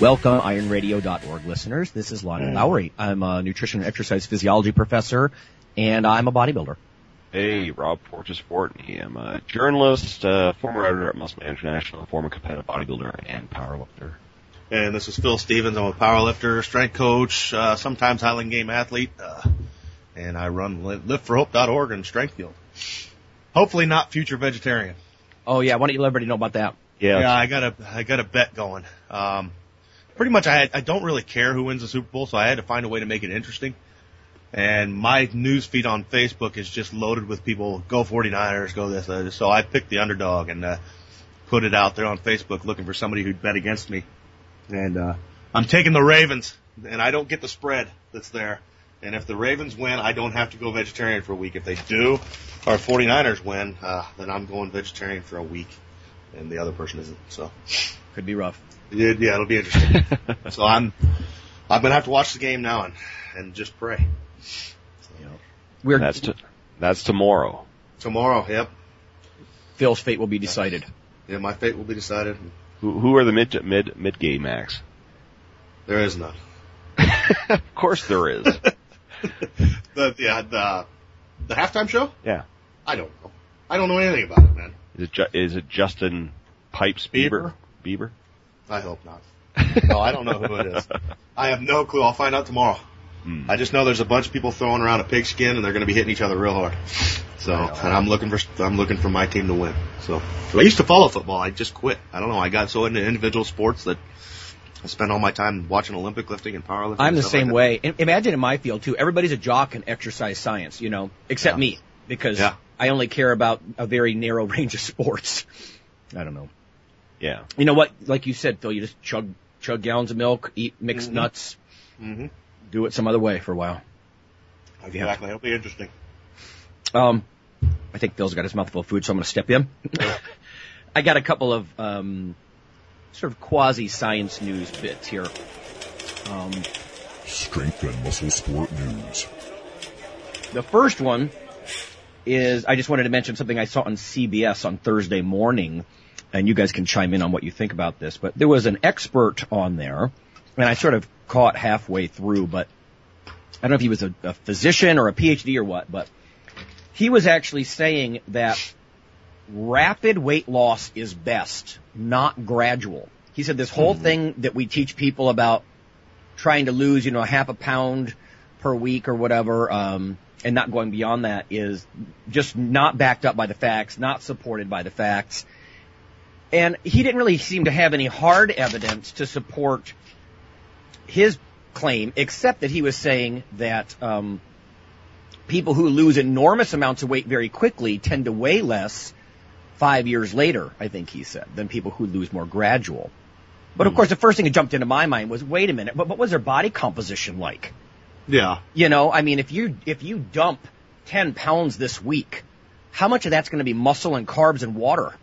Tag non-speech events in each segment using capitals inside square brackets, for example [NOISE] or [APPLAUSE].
Welcome, ironradio.org listeners. This is Lonnie Lowery. I'm a nutrition and exercise physiology professor, and I'm a bodybuilder. Hey, Rob Fortis Fortney. I'm a journalist, uh, former editor at MuscleMag International, former competitive bodybuilder and powerlifter. And this is Phil Stevens. I'm a powerlifter, strength coach, uh, sometimes Highland Game athlete, uh, and I run liftforhope.org in Strengthfield. Hopefully not future vegetarian. Oh yeah, why don't you let everybody know about that? Yeah. Yeah, I got a I got a bet going. Um, pretty much, I had, I don't really care who wins the Super Bowl, so I had to find a way to make it interesting. And my news feed on Facebook is just loaded with people go 49ers, go this. Uh, so I picked the underdog and uh, put it out there on Facebook, looking for somebody who'd bet against me. And uh, I'm taking the Ravens, and I don't get the spread that's there. And if the Ravens win, I don't have to go vegetarian for a week. If they do, or 49ers win, uh, then I'm going vegetarian for a week, and the other person isn't. So Could be rough. yeah, yeah it'll be interesting. [LAUGHS] so I'm I'm gonna have to watch the game now and and just pray. We're That's to, that's tomorrow. Tomorrow, yep, Phil's fate will be decided. yeah, my fate will be decided. Who, who are the mid mid mid game acts? There is none. [LAUGHS] of course there is. [LAUGHS] The yeah uh, the the halftime show. Yeah. I don't know. I don't know anything about it, man. Is it ju- is it Justin Pipes Bieber? Bieber? I hope not. No, I don't know who it is. I have no clue. I'll find out tomorrow. Hmm. I just know there's a bunch of people throwing around a pigskin and they're going to be hitting each other real hard. So, and I'm looking for I'm looking for my team to win. So, I used to follow football. I just quit. I don't know. I got so into individual sports that I spent all my time watching Olympic lifting and powerlifting. I'm and the same like way. I- Imagine in my field too. Everybody's a jock in exercise science, you know, except Yeah. me because Yeah. I only care about a very narrow [LAUGHS] range of sports. I don't know. Yeah. You know what? Like you said, Phil, you just chug chug gallons of milk, eat mixed Mhm. nuts. Mm-hmm. do it some other way for a while. Exactly. It'll be interesting. Um, I think Phil's got his mouthful of food, so I'm going to step in. [LAUGHS] I got a couple of um, sort of quasi science news bits here. Um, Strength and muscle sport news. The first one is I just wanted to mention something I saw on CBS on Thursday morning, and you guys can chime in on what you think about this. But there was an expert on there, and I sort of caught halfway through, but I don't know if he was a, a physician or a PhD or what, but he was actually saying that rapid weight loss is best, not gradual. He said this whole thing that we teach people about trying to lose, you know, half a pound per week or whatever, um, and not going beyond that is just not backed up by the facts, not supported by the facts. And he didn't really seem to have any hard evidence to support his claim, except that he was saying that um, people who lose enormous amounts of weight very quickly tend to weigh less five years later, I think he said, than people who lose more gradual. But of course, the first thing that jumped into my mind was, wait a minute, but what was their body composition like? Yeah. You know, I mean, if you if you dump ten pounds this week, how much of that's going to be muscle and carbs and water?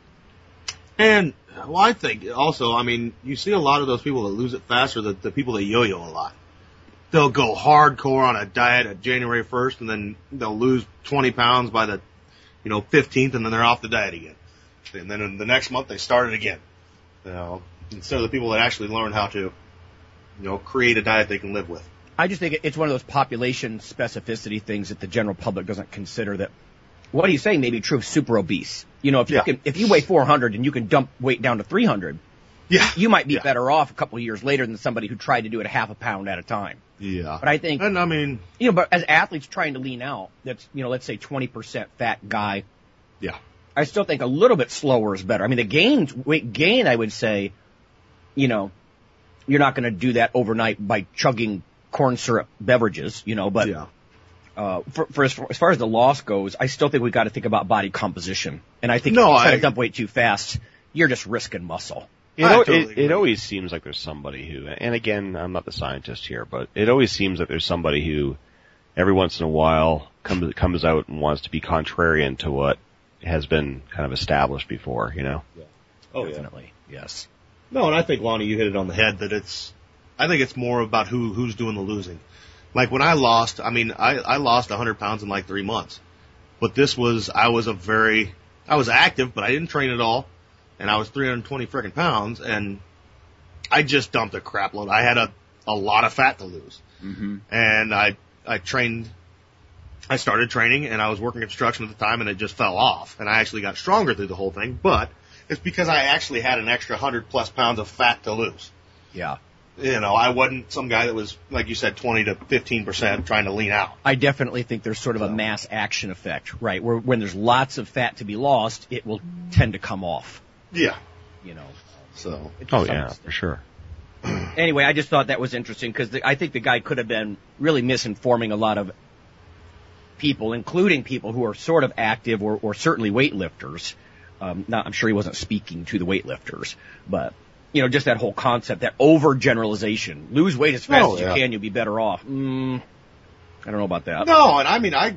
And well, I think also, I mean, you see a lot of those people that lose it faster, the, the people that yo-yo a lot. They'll go hardcore on a diet at January 1st and then they'll lose 20 pounds by the, you know, 15th and then they're off the diet again. And then in the next month they start it again. You know, instead of the people that actually learn how to, you know, create a diet they can live with. I just think it's one of those population specificity things that the general public doesn't consider that what he's saying may be true of super obese. You know, if you Yeah. can, if you weigh 400 and you can dump weight down to 300, Yeah. you might be Yeah. better off a couple of years later than somebody who tried to do it a half a pound at a time. Yeah. But I think, And I mean, you know, but as athletes trying to lean out, that's, you know, let's say 20% fat guy, yeah. I still think a little bit slower is better. I mean, the gain, weight gain, I would say, you know, you're not going to do that overnight by chugging corn syrup beverages, you know, but, Yeah. Uh, for, for as, far, as far as the loss goes, I still think we got to think about body composition. And I think No, if you try I- to dump weight too fast, you're just risking muscle. You know, totally it, it always seems like there's somebody who, and again, I'm not the scientist here, but it always seems that there's somebody who, every once in a while, comes comes out and wants to be contrarian to what has been kind of established before. You know? Oh, Definitely. Yes. No, and I think Lonnie, you hit it on the head that it's. I think it's more about who who's doing the losing. Like when I lost, I mean, I I lost a 100 pounds in like three months, but this was I was a very I was active, but I didn't train at all, and I was 320 freaking pounds, and I just dumped a crap load. I had a a lot of fat to lose, Mm-hmm. and I I trained. I started training and I was working construction at the time and it just fell off and I actually got stronger through the whole thing, but it's because I actually had an extra hundred plus pounds of fat to lose. Yeah. You know, I wasn't some guy that was, like you said, 20 to 15% trying to lean out. I definitely think there's sort of a mass action effect, right? Where when there's lots of fat to be lost, it will tend to come off. Yeah. You know. So, to Oh yeah, extent. for sure. [CLEARS THROAT] Anyway, I just thought that was interesting because I think the guy could have been really misinforming a lot of people, including people who are sort of active or, or certainly weightlifters. Um, not, I'm sure he wasn't speaking to the weightlifters, but you know, just that whole concept, that overgeneralization. Lose weight as fast Oh, as you yeah. can, you'll be better off. Mm, I don't know about that. no, and I mean, I,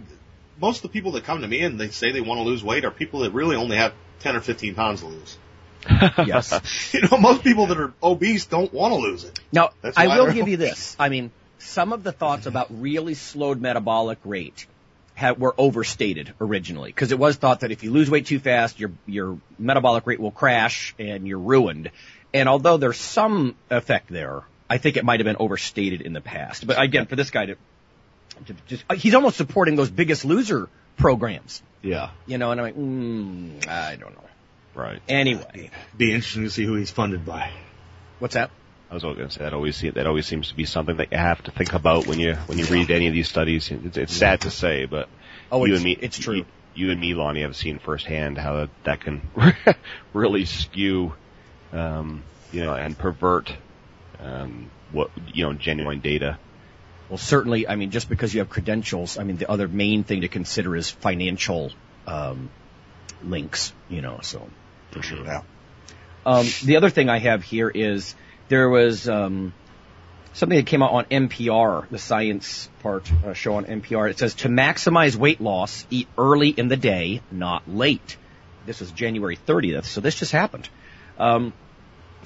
most of the people that come to me and they say they want to lose weight are people that really only have 10 or 15 pounds to lose. [LAUGHS] [LAUGHS] Yes. You know, most people that are obese don't want to lose it. Now, I will give you this. I mean, some of the thoughts about really slowed metabolic rate had, were overstated originally because it was thought that if you lose weight too fast, your your metabolic rate will crash and you're ruined. And although there's some effect there, I think it might have been overstated in the past. But again, for this guy to, to just he's almost supporting those Biggest Loser programs, Yeah. you know. And I'm like, mm, I don't know. Right. Anyway, Be interesting to see who he's funded by. what's that? I was going to say that always that always seems to be something that you have to think about when you when you read any of these studies. It's, it's sad to say, but Oh, you it's, and me, it's true. You, you and me, Lonnie, have seen firsthand how that, that can [LAUGHS] really skew, um, you know, and pervert, um, what you know, genuine data. Well, certainly, I mean, just because you have credentials, I mean, the other main thing to consider is financial um, links, you know, so for sure. Yeah. Um, the other thing I have here is there was um, something that came out on NPR, the science part uh, show on NPR. It says to maximize weight loss, eat early in the day, not late. This was January 30th, so this just happened. Um,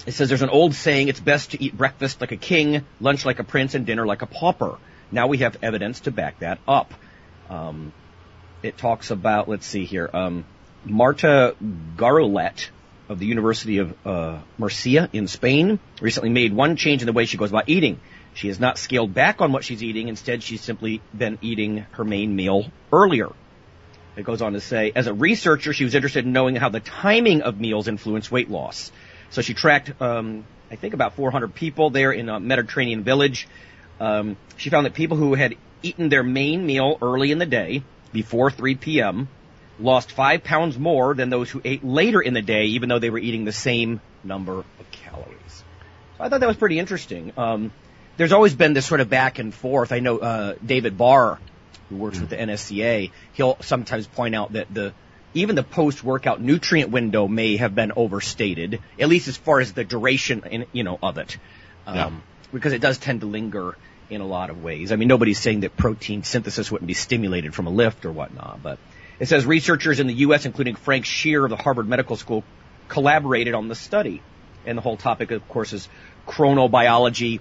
it says there's an old saying, it's best to eat breakfast like a king, lunch like a prince, and dinner like a pauper. Now we have evidence to back that up. Um, it talks about, let's see here, um, Marta Garaulet of the University of uh, Murcia in Spain recently made one change in the way she goes about eating. She has not scaled back on what she's eating. Instead, she's simply been eating her main meal earlier. It goes on to say, as a researcher, she was interested in knowing how the timing of meals influence weight loss. So she tracked, um, I think, about 400 people there in a Mediterranean village. Um, she found that people who had eaten their main meal early in the day, before 3 p.m., lost five pounds more than those who ate later in the day, even though they were eating the same number of calories. So I thought that was pretty interesting. Um, there's always been this sort of back and forth. I know uh, David Barr, who works with the NSCA, he'll sometimes point out that the even the post-workout nutrient window may have been overstated, at least as far as the duration, in, you know, of it, um, Yeah. because it does tend to linger in a lot of ways. I mean, nobody's saying that protein synthesis wouldn't be stimulated from a lift or whatnot, but it says researchers in the U.S., including Frank Scheer of the Harvard Medical School, collaborated on the study. And the whole topic, of course, is chronobiology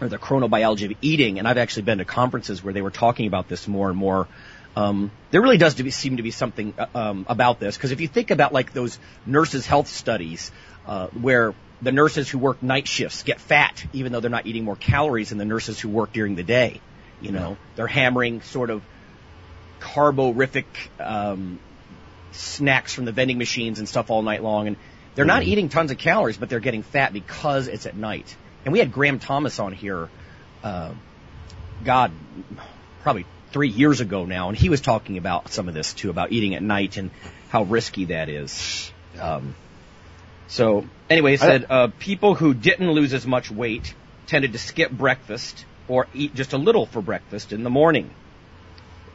or the chronobiology of eating. And I've actually been to conferences where they were talking about this more and more. Um, there really does to be, seem to be something uh, um, about this because if you think about like those nurses' health studies, uh, where the nurses who work night shifts get fat even though they're not eating more calories than the nurses who work during the day. You know, they're hammering sort of carborific um, snacks from the vending machines and stuff all night long, and they're not eating tons of calories, but they're getting fat because it's at night. And we had Graham Thomas on here, uh, God, probably three years ago now, and he was talking about some of this too, about eating at night and how risky that is. Um, so anyway, he said uh, people who didn't lose as much weight tended to skip breakfast or eat just a little for breakfast in the morning.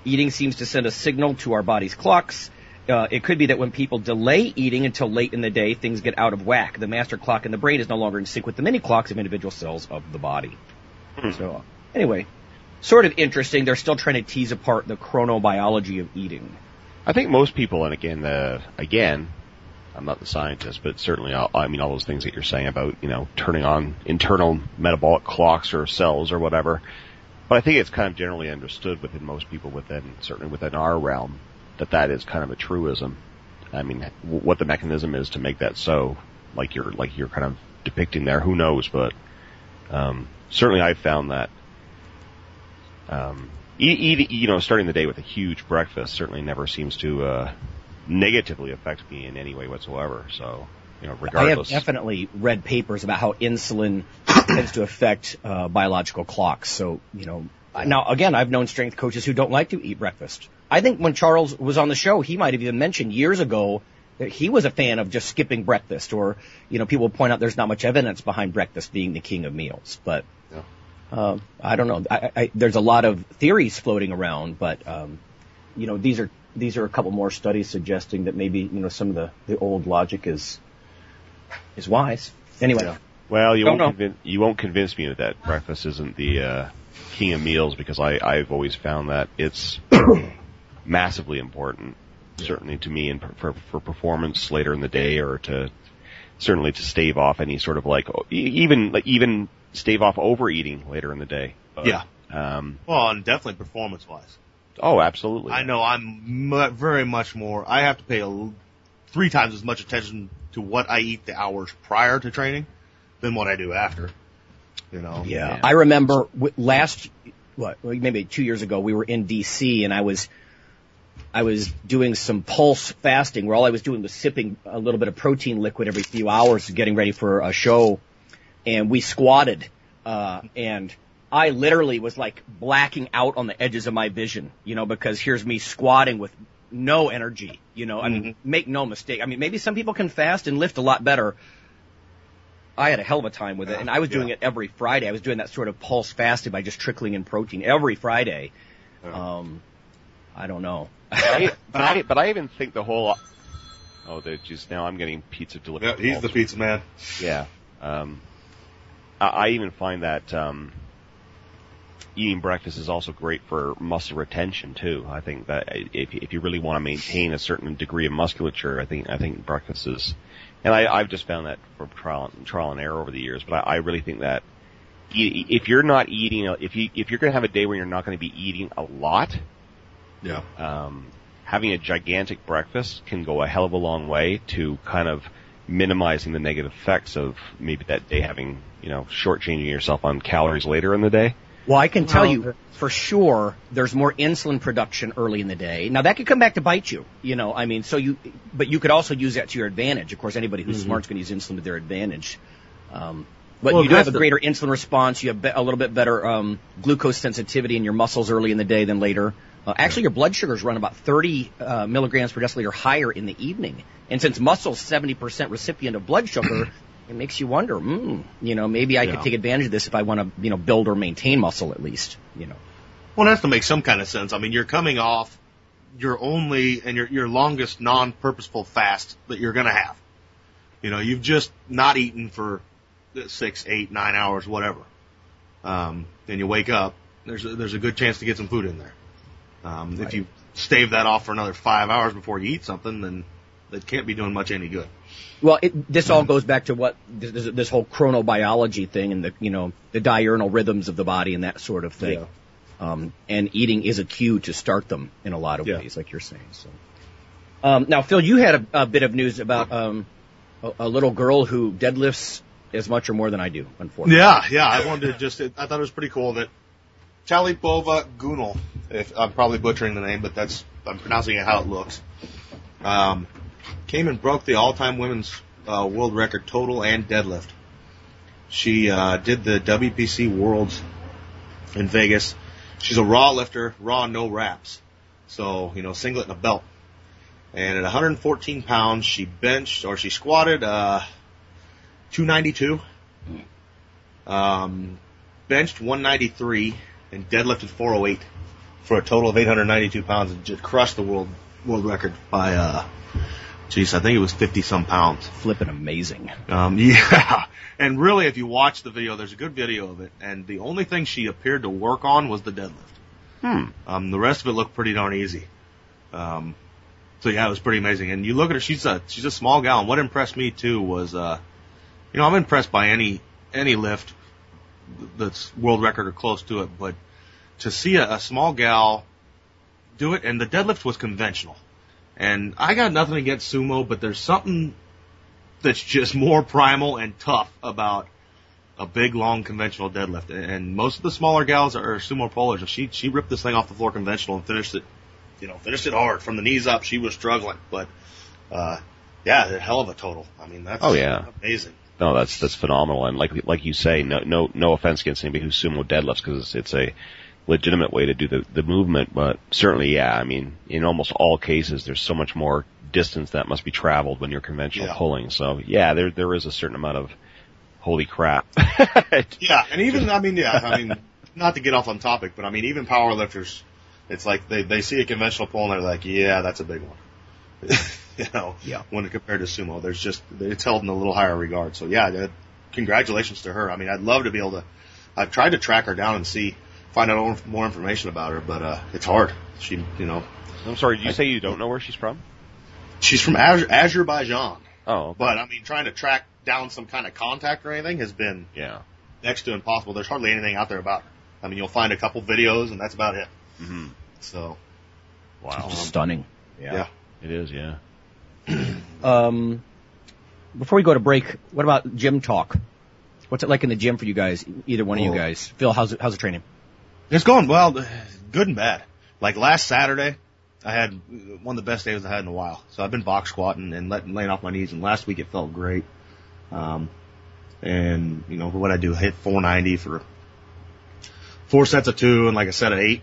Eating seems to send a signal to our body's clocks, uh, it could be that when people delay eating until late in the day, things get out of whack. The master clock in the brain is no longer in sync with the mini clocks of individual cells of the body. So, anyway, sort of interesting. They're still trying to tease apart the chronobiology of eating. I think most people, and again, uh, again, I'm not the scientist, but certainly, I'll, I mean, all those things that you're saying about, you know, turning on internal metabolic clocks or cells or whatever. But I think it's kind of generally understood within most people within, certainly within our realm, that that is kind of a truism. I mean, what the mechanism is to make that so, like you're, like you're kind of depicting there, who knows, but, um, certainly I've found that, um, you know, starting the day with a huge breakfast certainly never seems to, uh, negatively affect me in any way whatsoever. So, you know, regardless. I have definitely read papers about how insulin [COUGHS] tends to affect uh, biological clocks. So, you know, now again, I've known strength coaches who don't like to eat breakfast. I think when Charles was on the show, he might have even mentioned years ago that he was a fan of just skipping breakfast, or you know, people point out there's not much evidence behind breakfast being the king of meals, but. Yeah. Uh, I don't know. I, I, there's a lot of theories floating around, but um, you know, these are these are a couple more studies suggesting that maybe you know some of the, the old logic is is wise. Anyway, Well, you won't know. convin- you won't convince me that breakfast isn't the uh, king of meals because I I've always found that it's [COUGHS] massively important, certainly to me and for for performance later in the day or to certainly to stave off any sort of like e- even like even stave off overeating later in the day. But, Yeah. Um. Well, and definitely performance wise. Oh, absolutely. I know I'm mu very much more. I have to pay a l three times as much attention to what I eat the hours prior to training than what I do after. You know. Yeah, Yeah. I remember w- last, what, maybe two years ago, we were in DC and I was, I was doing some pulse fasting where all I was doing was sipping a little bit of protein liquid every few hours, getting ready for a show. And we squatted, uh, and I literally was like blacking out on the edges of my vision, you know, because here's me squatting with no energy, you know, I mean, make no mistake. I mean, maybe some people can fast and lift a lot better. I had a hell of a time with it, and I was doing Yeah. it every Friday. I was doing that sort of pulse fasting by just trickling in protein every Friday. Um, I don't know. I, but [LAUGHS] I but I even think the whole. Oh, they just now I'm getting pizza delivered. Yeah, he's the pizza man. Yeah. Um, I, I even find that um, eating breakfast is also great for muscle retention too. I think that if if you really want to maintain a certain degree of musculature, I think I think breakfast is, and I, I've just found that from trial trial and error over the years. But I, I really think that if you're not eating, if you if you're going to have a day where you're not going to be eating a lot, Yeah. um, having a gigantic breakfast can go a hell of a long way to kind of minimizing the negative effects of maybe that day having, you know, shortchanging yourself on calories later in the day. Well, I can tell Well, you for sure there's more insulin production early in the day. Now that could come back to bite you, you know, I mean, so you, but you could also use that to your advantage. Of course, anybody who's smart is going to use insulin to their advantage. Um, but Well, you do have a that's the- greater insulin response. You have be- a little bit better um, glucose sensitivity in your muscles early in the day than later. Uh, actually, your blood sugars run about 30 uh, milligrams per deciliter higher in the evening. And since muscle's 70% recipient of blood sugar, it makes you wonder, hmm, you know, maybe I Yeah. could take advantage of this if I want to, you know, build or maintain muscle at least, you know. Well, it has to make some kind of sense. I mean, you're coming off your only and your your longest non-purposeful fast that you're gonna have. You know, you've just not eaten for six, eight, nine hours, whatever. Um, then you wake up. There's a, there's a good chance to get some food in there. Um, If you stave that off for another five hours before you eat something, then that can't be doing much any good. Well, it, this all goes back to what this, this, this whole chronobiology thing and the you know the diurnal rhythms of the body and that sort of thing. Um, and eating is a cue to start them in a lot of Yeah. ways, like you're saying. So, um, now Phil, you had a, a bit of news about um, a, a little girl who deadlifts as much or more than I do, unfortunately. Yeah, yeah. I wanted to just, I thought it was pretty cool that Talipova Gunal, if I'm probably butchering the name, but that's, I'm pronouncing it how it looks, um, came and broke the all-time women's uh, world record total and deadlift. She uh, did the WPC Worlds in Vegas. She's a raw lifter, raw no wraps. So, you know, singlet and a belt. And at 114 pounds, she benched or she squatted uh, 292. Um, benched 193 and deadlifted 408 for a total of 892 pounds and just crushed the world world record by, uh, geez, I think it was 50 some pounds. Flipping amazing. Um, [LAUGHS] yeah. And really, if you watch the video, there's a good video of it. And the only thing she appeared to work on was the deadlift. Hmm. Um, the rest of it looked pretty darn easy. Um, so yeah, it was pretty amazing. And you look at her, she's a, she's a small gal. And what impressed me too was, uh, you know, I'm impressed by any, any lift that's world record or close to it, but to see a, a small gal do it, and the deadlift was conventional. And I got nothing against sumo, but there's something that's just more primal and tough about a big, long, conventional deadlift. And most of the smaller gals are sumo pullers. And she she ripped this thing off the floor conventional and finished it, you know, finished it hard from the knees up. She was struggling, but uh, yeah, a hell of a total. I mean, that's Oh, yeah. amazing. No, that's that's phenomenal. And like like you say, no no no offense against anybody who sumo deadlifts because it's, it's a legitimate way to do the the movement. But certainly, yeah, I mean, in almost all cases, there's so much more distance that must be traveled when you're conventional Yeah. pulling. So yeah, there there is a certain amount of holy crap. [LAUGHS] Yeah, and even I mean, yeah, I mean, not to get off on topic, but I mean, even power lifters, it's like they they see a conventional pull and they're like, yeah, that's a big one. [LAUGHS] you know, Yeah. When compared to sumo, there's just it's held in a little higher regard. So yeah, uh, congratulations to her. I mean, I'd love to be able to. I've tried to track her down and see, find out more- more information about her, but uh, it's hard. She, you know, I'm sorry, did you say you don't know where she's from? she's from Azer- Azerbaijan, Oh, but I mean, trying to track down some kind of contact or anything has been yeah. next to impossible. There's hardly anything out there about her. I mean, you'll find a couple videos and that's about it. hmm So, Wow, Stunning. yeah. it is. Yeah. [CLEARS THROAT] Um, before we go to break, what about gym talk? What's it like in the gym for you guys? Either one of you Oh. guys. Phil, how's it, how's the training? It's going well, good and bad. Like last Saturday, I had one of the best days I had in a while. So I've been box squatting and letting, laying off my knees and last week it felt great. Um, and you know, what I do, hit 490 for four sets of two and like a set of eight.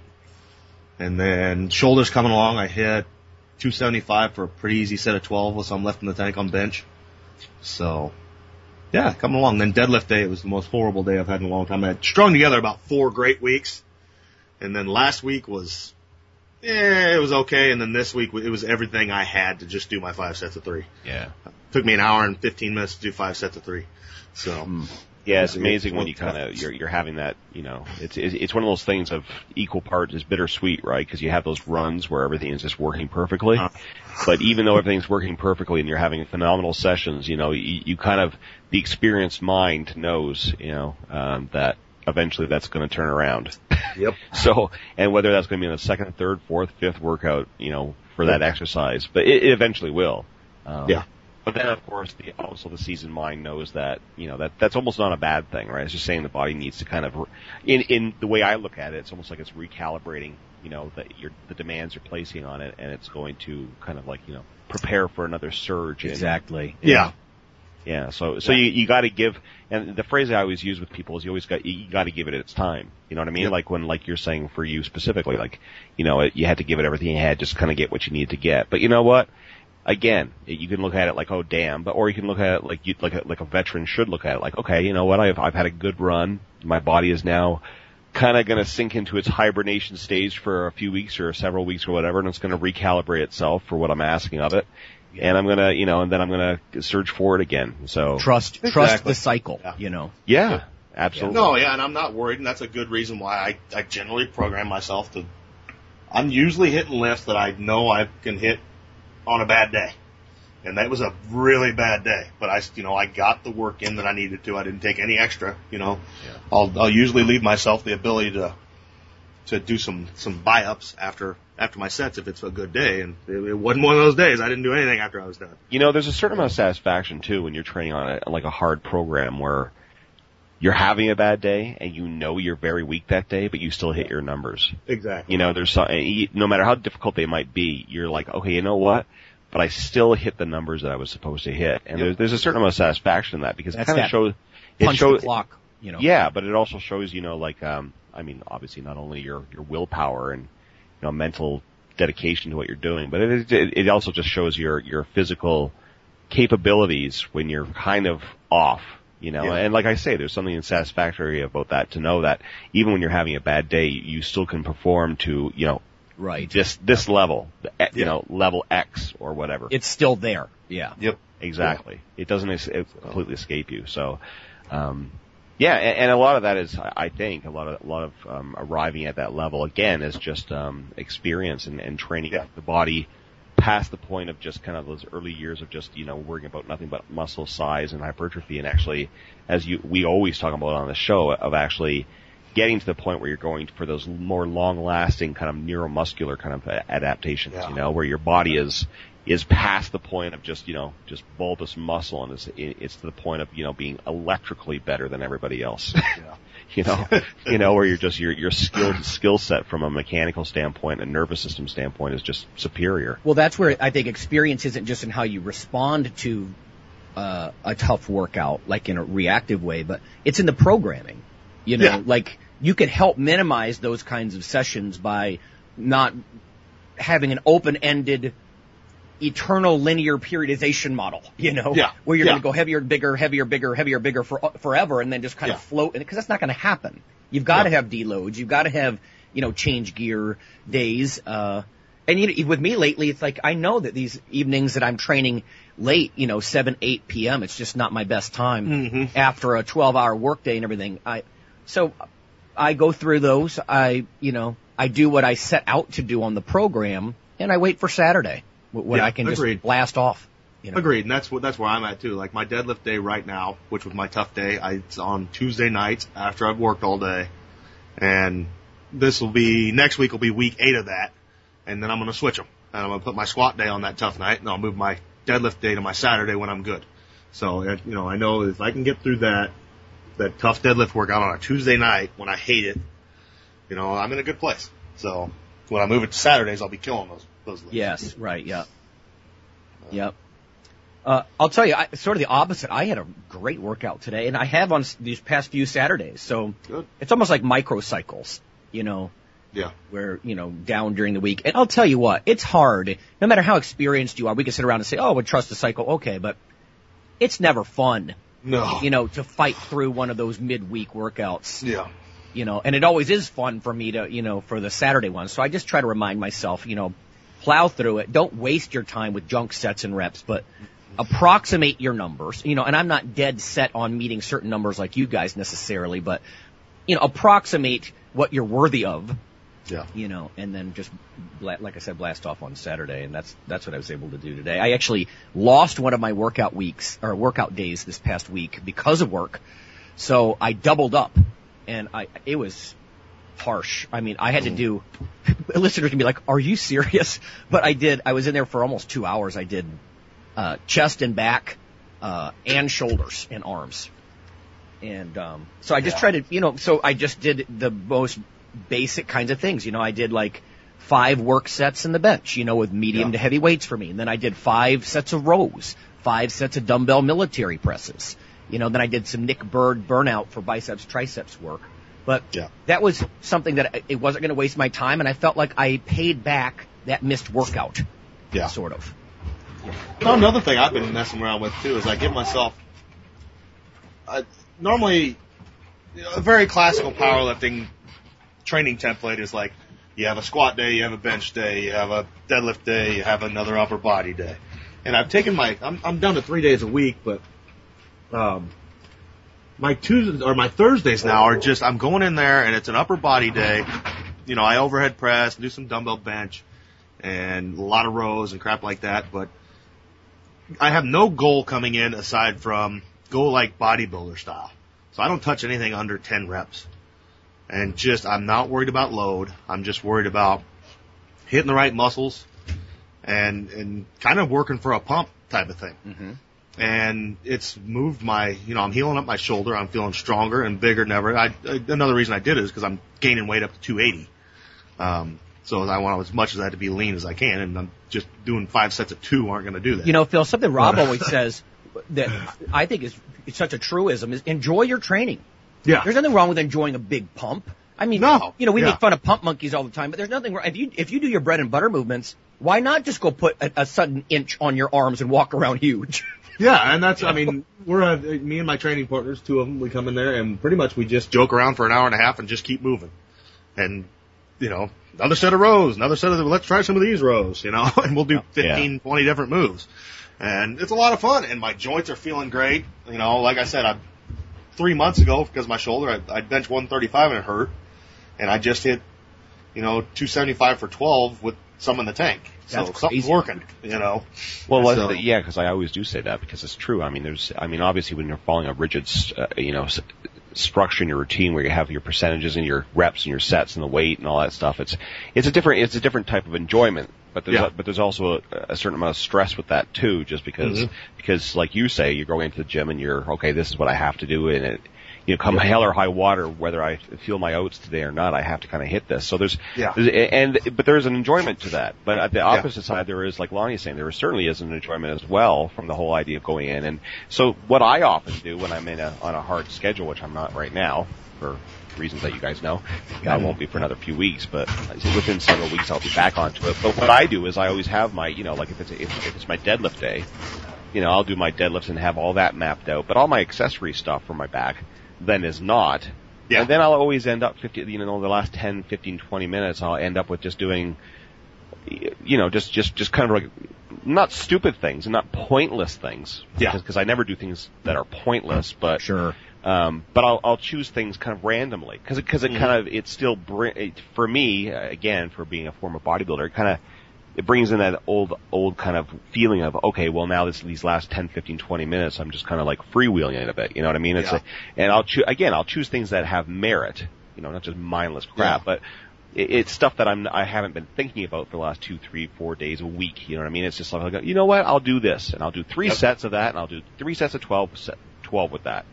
And then shoulders coming along, I hit 275 for a pretty easy set of 12 with some left in the tank on bench. So, yeah, coming along. Then deadlift day, it was the most horrible day I've had in a long time. I had strung together about four great weeks. And then last week was, yeah, it was okay. And then this week, it was everything I had to just do my five sets of three. Yeah. It took me an hour and 15 minutes to do five sets of three. So, hmm. Yeah, it's amazing when you kind of you're you're having that. You know, it's it's one of those things of equal parts is bittersweet, right? Because you have those runs where everything is just working perfectly, Uh. but even though everything's working perfectly and you're having phenomenal sessions, you know, you, you kind of the experienced mind knows, you know, um, that eventually that's going to turn around. [LAUGHS] Yep. So, and whether that's going to be in the second, third, fourth, fifth workout, you know, for that exercise, but it, it eventually will. Um, Yeah. But then, of course, the, also the seasoned mind knows that you know that that's almost not a bad thing, right? It's just saying the body needs to kind of, in in the way I look at it, it's almost like it's recalibrating, you know, that your the demands you're placing on it, and it's going to kind of like you know prepare for another surge. in- Exactly. yeah. yeah, so so you you got to give, and the phrase I always use with people is you always got you got to give it its time. You know what I mean? Yep. Like when like you're saying for you specifically, like you know it, you had to give it everything you had, just kind of get what you needed to get. But you know what? Again, you can look at it like oh damn, but or you can look at it like you like a, like a veteran should look at it like okay, you know what? I've I've had a good run. My body is now kind of going to sink into its hibernation stage for a few weeks or several weeks or whatever, and it's going to recalibrate itself for what I'm asking of it. And I'm gonna, you know, and then I'm gonna surge forward again. So Trust, trust the cycle, Yeah. you know. yeah, absolutely. No, yeah, and I'm not worried, and that's a good reason why I, I generally program myself to. I'm usually hitting lifts that I know I can hit on a bad day, and that was a really bad day. But I, you know, I got the work in that I needed to. I didn't take any extra. You know, Yeah. I'll I'll usually leave myself the ability to to do some some buy ups after after my sets if it's a good day, and it, it wasn't one of those days. I didn't do anything after I was done. You know, there's a certain amount of satisfaction too when you're training on a, like a hard program where you're having a bad day and you know you're very weak that day, but you still hit your numbers. Exactly. You know, there's some, no matter how difficult they might be, you're like, okay, you know what? But I still hit the numbers that I was supposed to hit, and Yep. there's, there's a certain amount of satisfaction in that because That's it kind of shows. It Punch shows, the clock, you know. Yeah, but it also shows, you know, like, um, I mean, obviously not only your, your willpower and, you know, mental dedication to what you're doing, but it, it, it also just shows your, your physical capabilities when you're kind of off, you know, Yeah. and like I say, there's something satisfactory about that to know that even when you're having a bad day, you still can perform to, you know, Right. this this level, the, e- you Yeah. know, level X or whatever. It's still there. Yeah. Yep. Exactly. It doesn't es- it completely escape you. So, um, yeah, and, and a lot of that is, I I think, a lot of a lot of um, arriving at that level again is just um, experience and, and training Yeah. the body past the point of just kind of those early years of just you know worrying about nothing but muscle size and hypertrophy, and actually, as you we always talk about on the show, of actually getting to the point where you're going for those more long-lasting kind of neuromuscular kind of adaptations, Yeah. you know, where your body is is past the point of just you know just bulbous muscle and it's it's to the point of you know being electrically better than everybody else. [LAUGHS] you know, [LAUGHS] you know where you're just your your skill skill set from a mechanical standpoint and nervous system standpoint is just superior. Well, that's where I think experience isn't just in how you respond to uh, a tough workout, like in a reactive way, but it's in the programming. You know, Yeah. like you can help minimize those kinds of sessions by not having an open-ended eternal linear periodization model, you know, Yeah. where you're Yeah. going to go heavier, bigger, heavier, bigger, heavier, bigger for forever, and then just kind Yeah. of float, because that's not going to happen. You've got to have deloads. You've got to have, you know, change gear days. Uh, and you know, with me lately, it's like I know that these evenings that I'm training late, you know, seven, eight p.m. It's just not my best time Mhm. after a 12-hour workday and everything. I so I go through those. I you know I do what I set out to do on the program, and I wait for Saturday when Yeah, I can just blast off. You know. Agreed, and that's what that's where I'm at too. Like my deadlift day right now, which was my tough day, I, it's on Tuesday nights after I've worked all day, and this will be next week will be week eight of that, and then I'm gonna switch them, and I'm gonna put my squat day on that tough night, and I'll move my deadlift day to my Saturday when I'm good. So you know, I know if I can get through that that tough deadlift workout on a Tuesday night when I hate it, you know, I'm in a good place. So when I move it to Saturdays, I'll be killing those those. Yes, right, yeah. Yep. Uh, I'll tell you, I, sort of the opposite. I had a great workout today, and I have on these past few Saturdays. So Good. it's almost like microcycles, you know, Yeah. where, you know, down during the week. And I'll tell you what, it's hard. No matter how experienced you are, we can sit around and say, oh, we trust the cycle. Okay, but it's never fun, No. you know, to fight through one of those midweek workouts Yeah. you know, and it always is fun for me to, you know, for the Saturday one. So I just try to remind myself, you know, plow through it. Don't waste your time with junk sets and reps, but approximate your numbers, you know, and I'm not dead set on meeting certain numbers like you guys necessarily, but, you know, approximate what you're worthy of, Yeah. you know, and then just, bla- like I said, blast off on Saturday, and that's that's what I was able to do today. I actually lost one of my workout weeks or workout days this past week because of work, so I doubled up, and I it was harsh. I mean, I had to do. Listeners can be like, "Are you serious?" [LAUGHS] But I did. I was in there for almost two hours. I did uh, chest and back, uh, and shoulders and arms. And um, so I just Yeah. tried to, you know, so I just did the most basic kinds of things. You know, I did like five work sets in the bench, you know, with medium Yeah. to heavy weights for me. And then I did five sets of rows, five sets of dumbbell military presses. You know, then I did some Nick Bird burnout for biceps, triceps work. But Yeah. that was something that I- it wasn't going to waste my time, and I felt like I paid back that missed workout, Yeah. sort of. Well, another thing I've been messing around with too is I give myself. I, normally, you know, a very classical powerlifting training template is like you have a squat day, you have a bench day, you have a deadlift day, you have another upper body day. And I've taken my I'm I'm down to three days a week, but um my Tuesdays or my Thursdays now are just I'm going in there and it's an upper body day. You know, I overhead press, do some dumbbell bench, and a lot of rows and crap like that. But I have no goal coming in aside from go like bodybuilder style. So I don't touch anything under 10 reps. And just, I'm not worried about load. I'm just worried about hitting the right muscles and, and kind of working for a pump type of thing. Mm-hmm. And it's moved my, you know, I'm healing up my shoulder. I'm feeling stronger and bigger than ever. I, I another reason I did it is because I'm gaining weight up to 280. Um, so I want as much as that to be lean as I can, and I'm just doing five sets of two aren't going to do that. You know, Phil, something Rob always says that I think is, is such a truism is enjoy your training. yeah, There's nothing wrong with enjoying a big pump. I mean, No, you know, we yeah. make fun of pump monkeys all the time, but there's nothing wrong. If you, if you do your bread and butter movements, why not just go put a, a sudden inch on your arms and walk around huge? [LAUGHS] Yeah, and that's, I mean, we're, uh, me and my training partners, two of them, we come in there and pretty much we just joke around for an hour and a half and just keep moving. And you know, another set of rows, another set of, let's try some of these rows, you know, [LAUGHS] and we'll do 15, 20 different moves. And it's a lot of fun and my joints are feeling great. You know, like I said, I, three months ago, because of my shoulder, I, I benched 135 and it hurt. And I just hit, you know, 275 for 12 with some in the tank. So That's something's crazy. working, you know. Well, So- well, yeah, because I always do say that because it's true. I mean, there's, I mean, obviously when you're following a rigid, uh, you know, s- structure in your routine where you have your percentages and your reps and your sets and the weight and all that stuff, it's, it's a different, it's a different type of enjoyment. But there's, Yeah. a, but there's also a, a certain amount of stress with that too, just because, Mhm. because like you say, you're going into the gym and you're, okay, this is what I have to do and it, you know, come hell or high water, whether I feel my oats today or not, I have to kind of hit this. So there's, Yeah. there's- and but there is an enjoyment to that. But at the opposite side, there is, like Lonnie's saying, there certainly is an enjoyment as well from the whole idea of going in. And so what I often do when I'm in a on a hard schedule, which I'm not right now for reasons that you guys know, I mm-hmm. won't be for another few weeks, but within several weeks I'll be back onto it. But what I do is I always have my, you know, like if it's if, if it's my deadlift day, you know, I'll do my deadlifts and have all that mapped out. But all my accessory stuff for my back then is not. Yeah. And then I'll always end up 50, you know, the last 10, 15, 20 minutes, I'll end up with just doing, you know, just, just, just kind of like, not stupid things and not pointless things. Yeah. Because, because I never do things that are pointless, but, Sure. um, but I'll, I'll choose things kind of randomly because it, cause it kind of, it still bring, it, for me, again, for being a former bodybuilder, it kind of, it brings in that old, old kind of feeling of, okay, well now this, these last 10, 15, 20 minutes, I'm just kind of like freewheeling it a bit, you know what I mean? It's Yeah. a, and I'll choose, again, I'll choose things that have merit, you know, not just mindless crap, Yeah. but it, it's stuff that I'm, I haven't been thinking about for the last two, three, four days a week, you know what I mean? It's just like, you know what, I'll do this, and I'll do three Yep. sets of that, and I'll do three sets of 12, set, 12 with that.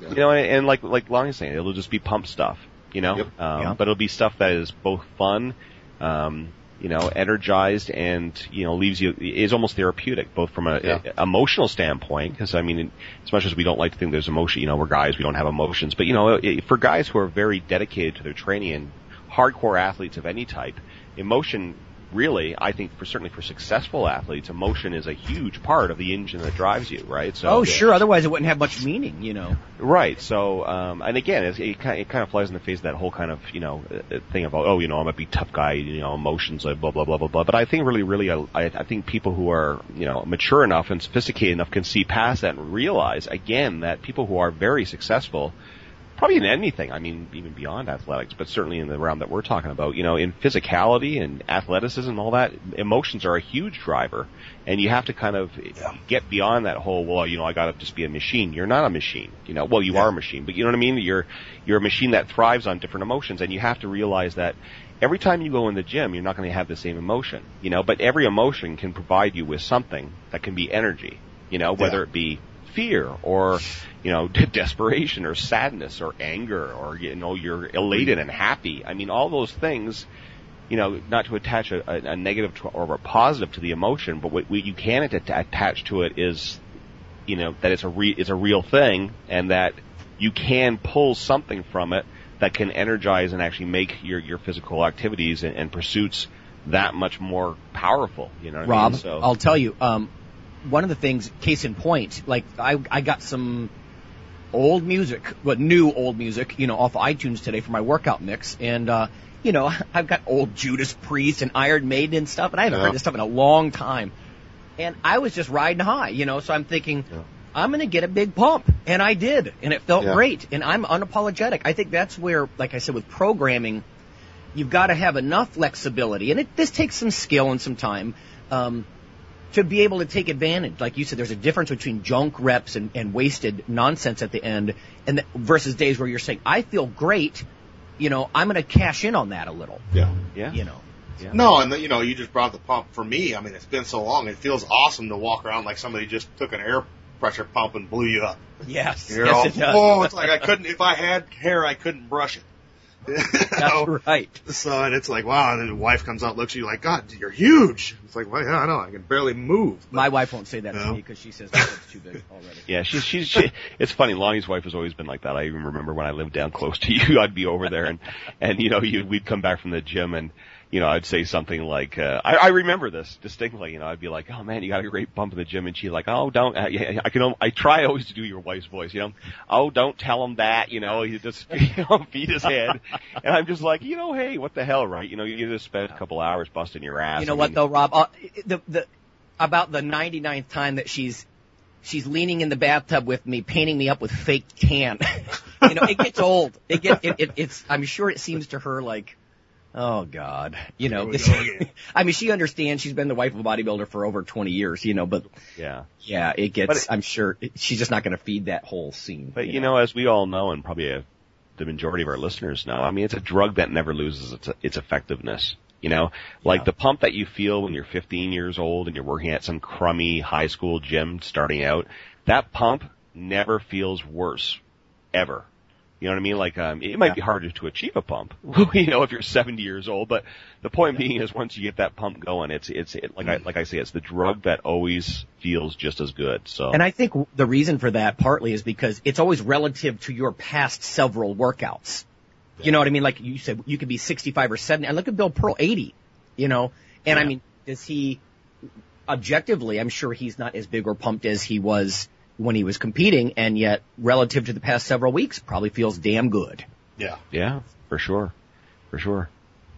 Yeah. You know, and, and like, like Lonnie's saying, it'll just be pump stuff, you know? Yep. Um, but it'll be stuff that is both fun, um, you know, energized and, you know, leaves you, is almost therapeutic, both from a, Yeah. a- emotional standpoint, because I mean, as much as we don't like to think there's emotion, you know, we're guys, we don't have emotions, but you know, i- for guys who are very dedicated to their training and hardcore athletes of any type, emotion really, I think for certainly for successful athletes, emotion is a huge part of the engine that drives you, right? So, Oh, sure. Otherwise, it wouldn't have much meaning, you know. Right. So, um, and again, it, it, kind, it kind of flies in the face of that whole kind of, you know, uh, thing about, oh, you know, I'm a big tough guy, you know, emotions, blah, blah, blah, blah, blah. But I think really, really, I, I think people who are, you know, mature enough and sophisticated enough can see past that and realize, again, that people who are very successful, probably in anything, I mean, even beyond athletics, but certainly in the realm that we're talking about, you know, in physicality and athleticism all that, emotions are a huge driver. And you have to kind of get beyond that whole, well, you know, I gotta just be a machine. You're not a machine. You know, well, you Yeah. are a machine, but you know what I mean? You're, you're a machine that thrives on different emotions and you have to realize that every time you go in the gym, you're not going to have the same emotion, you know, but every emotion can provide you with something that can be energy, you know, whether Yeah. it be fear or, you know, [LAUGHS] desperation or sadness or anger or, you know, you're elated and happy. I mean, all those things, you know, not to attach a, a, negative to, or a positive to the emotion, but what, what you can at- attach to it is, you know, that it's a re- it's a real thing and that you can pull something from it that can energize and actually make your, your physical activities and, and pursuits that much more powerful, you know what I Rob, mean? So, I'll tell you, um, one of the things, case in point, like I, I got some old music, but new old music, you know, off iTunes today for my workout mix, and uh, you know, [LAUGHS] I've got old Judas Priest and Iron Maiden and stuff, and I haven't Yeah. heard this stuff in a long time, and I was just riding high, you know, so I'm thinking. I'm gonna get a big pump, and I did, and it felt Yeah. great, and I'm unapologetic. I think that's where, like I said, with programming, you've got to have enough flexibility, and it, this takes some skill and some time um, to be able to take advantage. Like you said, there's a difference between junk reps and, and wasted nonsense at the end, and th- versus days where you're saying, "I feel great," you know, I'm going to cash in on that a little, Yeah. yeah. you know. No, and the, you know, you just brought the pump. For me, I mean, it's been so long. It feels awesome to walk around like somebody just took an air pressure pump and blew you up. Yes, You're yes, all, it does. oh, it's like I couldn't. If I had hair, I couldn't brush it. [LAUGHS] That's oh. right. So and it's like, wow. And then the wife comes out, looks at you like, God, you're huge. It's like, well, yeah, I know. I can barely move. My wife won't say that to No. me because she says that it's too big [LAUGHS] already. Yeah, she's she's she, it's funny. Lonnie's wife has always been like that. I even remember when I lived down close to [LAUGHS] you, I'd be over there and and you know you we'd come back from the gym and you know, I'd say something like, uh, I, I remember this distinctly, you know, I'd be like, oh man, you got a great bump in the gym, and she'd like, oh, don't, uh, yeah, I can, I try always to do your wife's voice, you know, oh, don't tell him that, you know, you just, [LAUGHS] you know, beat his head, and I'm just like, you know, hey, what the hell, right? You know, you just spent a couple hours busting your ass. You know I what mean, though, Rob? Uh, the the about the 99th time that she's she's leaning in the bathtub with me, painting me up with fake tan. [LAUGHS] you know, it gets old. It get it, it it's. I'm sure it seems to her like. Oh God, you know, this. [LAUGHS] I mean, she understands she's been the wife of a bodybuilder for over 20 years, you know, but Yeah. yeah, it gets, it- I'm sure it, she's just not going to feed that whole scene. But you know, as we all know, and probably uh the majority of our listeners know, I mean, it's a drug that never loses its its effectiveness. You know, like Yeah. the pump that you feel when you're 15 years old and you're working at some crummy high school gym starting out. That pump never feels worse, ever. You know what I mean? Like, um, it might be harder to achieve a pump, [LAUGHS] you know, if you're 70 years old. But the point being is, once you get that pump going, it's it's it, like I like I say, it's the drug that always feels just as good. So And I think the reason for that partly is because it's always relative to your past several workouts. You know what I mean? Like you said, you could be 65 or 70. And look at Bill Pearl, 80. You know? And I mean, does he, objectively, I'm sure he's not as big or pumped as he was when he was competing, and yet relative to the past several weeks, probably feels damn good. Yeah. yeah, for sure, for sure.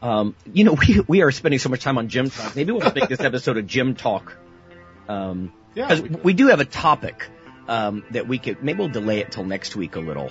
Um, you know, [LAUGHS] we we are spending so much time on gym talk. Maybe we'll make this [LAUGHS] episode a gym talk. Um, Yeah. because we- we do have a topic um, that we could maybe we'll delay it till next week a little.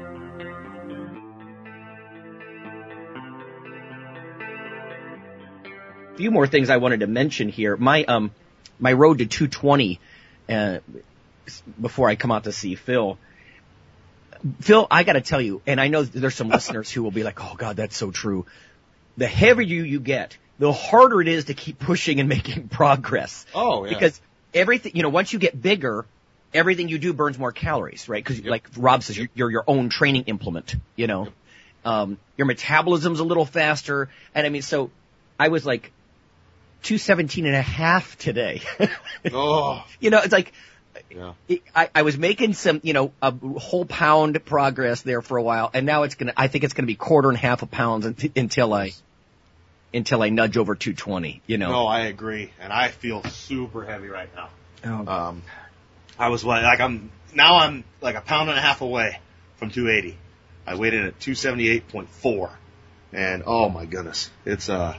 Few more things I wanted to mention here. My um my road to 220 uh, before I come out to see Phil. Phil, I got to tell you, and I know there's some [LAUGHS] listeners who will be like, "Oh God, that's so true." The heavier you you get, the harder it is to keep pushing and [LAUGHS] making progress. Oh, yeah. Because everything, you know, once you get bigger, everything you do burns more calories, right? Because like Rob says, you're, you're your own training implement. You know, um, your metabolism's a little faster, and I mean, so I was like 217 and a half today. [LAUGHS] Oh. you know, it's like, Yeah. I, I was making some, you know, a whole pound progress there for a while, and now it's gonna, I think it's gonna be quarter and half a pound until I, until I nudge over 220, you know. No, I agree, and I feel super heavy right now. Oh. Um, I was like, like I'm now I'm like a pound and a half away from 280. I weighed in at 278.4, and oh my goodness, it's uh